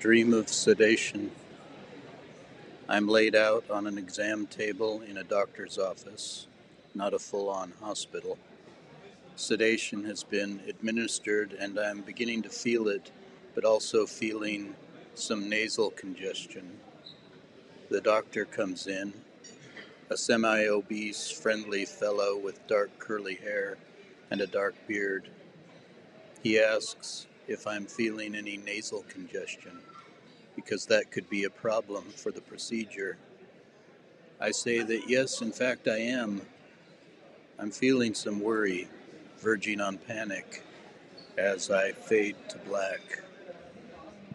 Dream of sedation. I'm laid out on an exam table in a doctor's office, not a full on hospital. Sedation has been administered and I'm beginning to feel it, but also feeling some nasal congestion. The doctor comes in, a semi obese, friendly fellow with dark curly hair and a dark beard. He asks if I'm feeling any nasal congestion, because that could be a problem for the procedure. I say that yes, in fact, I am. I'm feeling some worry, verging on panic, as I fade to black.